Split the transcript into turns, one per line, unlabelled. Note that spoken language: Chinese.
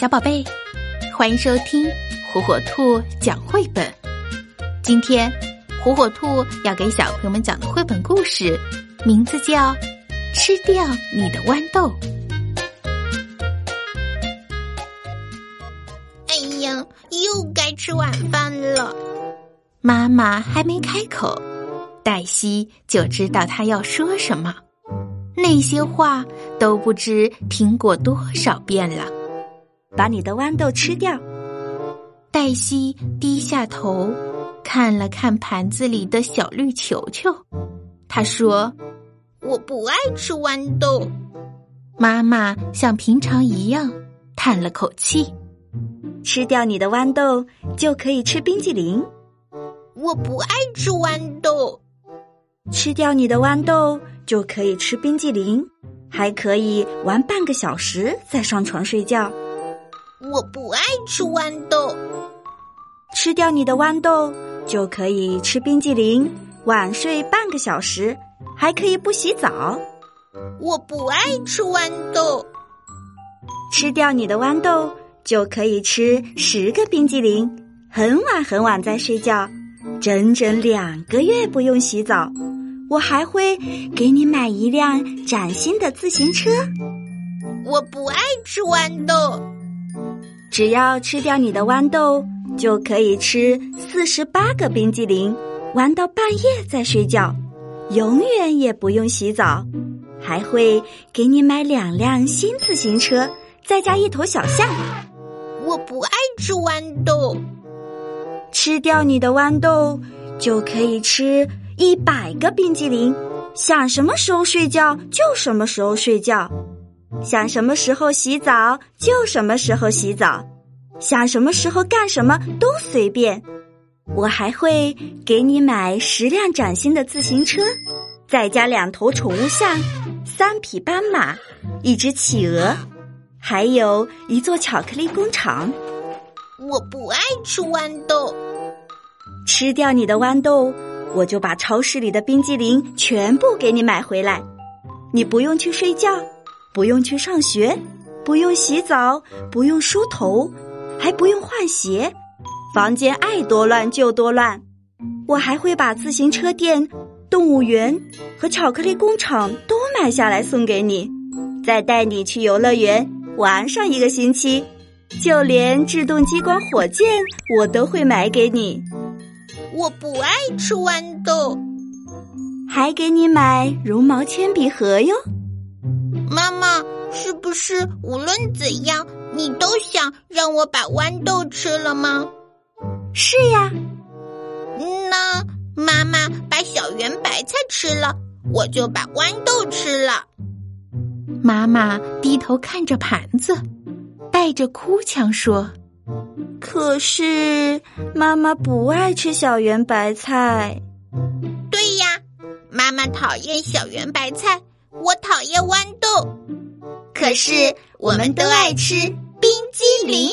小宝贝，欢迎收听火火兔讲绘本。今天，火火兔要给小朋友们讲的绘本故事，名字叫《吃掉你的豌豆》。
哎呀，又该吃晚饭了。
妈妈还没开口，黛西就知道她要说什么。那些话都不知听过多少遍了。
把你的豌豆吃掉。
黛西低下头，看了看盘子里的小绿球球，她说：“
我不爱吃豌豆。”
妈妈像平常一样叹了口气：“
吃掉你的豌豆，就可以吃冰激凌。”
我不爱吃豌豆。
吃掉你的豌豆，就可以吃冰激凌，还可以玩半个小时再上床睡觉。
我不爱吃豌豆，
吃掉你的豌豆就可以吃冰激凌，晚睡半个小时，还可以不洗澡。
我不爱吃豌豆，
吃掉你的豌豆就可以吃十个冰激凌，很晚很晚再睡觉，整整两个月不用洗澡。我还会给你买一辆崭新的自行车。
我不爱吃豌豆。
只要吃掉你的豌豆，就可以吃四十八个冰激凌，玩到半夜再睡觉，永远也不用洗澡，还会给你买两辆新自行车，再加一头小象。
我不爱吃豌豆，
吃掉你的豌豆，就可以吃一百个冰激凌，想什么时候睡觉就什么时候睡觉。想什么时候洗澡就什么时候洗澡，想什么时候干什么都随便。我还会给你买十辆崭新的自行车，再加两头宠物象、三匹斑马、一只企鹅，还有一座巧克力工厂。
我不爱吃豌豆，
吃掉你的豌豆，我就把超市里的冰激凌全部给你买回来，你不用去睡觉。不用去上学，不用洗澡，不用梳头，还不用换鞋，房间爱多乱就多乱。我还会把自行车店、动物园和巧克力工厂都买下来送给你，再带你去游乐园玩上一个星期。就连制动激光火箭我都会买给你。
我不爱吃豌豆，
还给你买绒毛铅笔盒哟。
是不是无论怎样，你都想让我把豌豆吃了吗？
是呀。
那妈妈把小圆白菜吃了，我就把豌豆吃了。
妈妈低头看着盘子，带着哭腔说：“
可是妈妈不爱吃小圆白菜。”
对呀，妈妈讨厌小圆白菜。我讨厌豌豆，可是我们都爱吃冰激凌。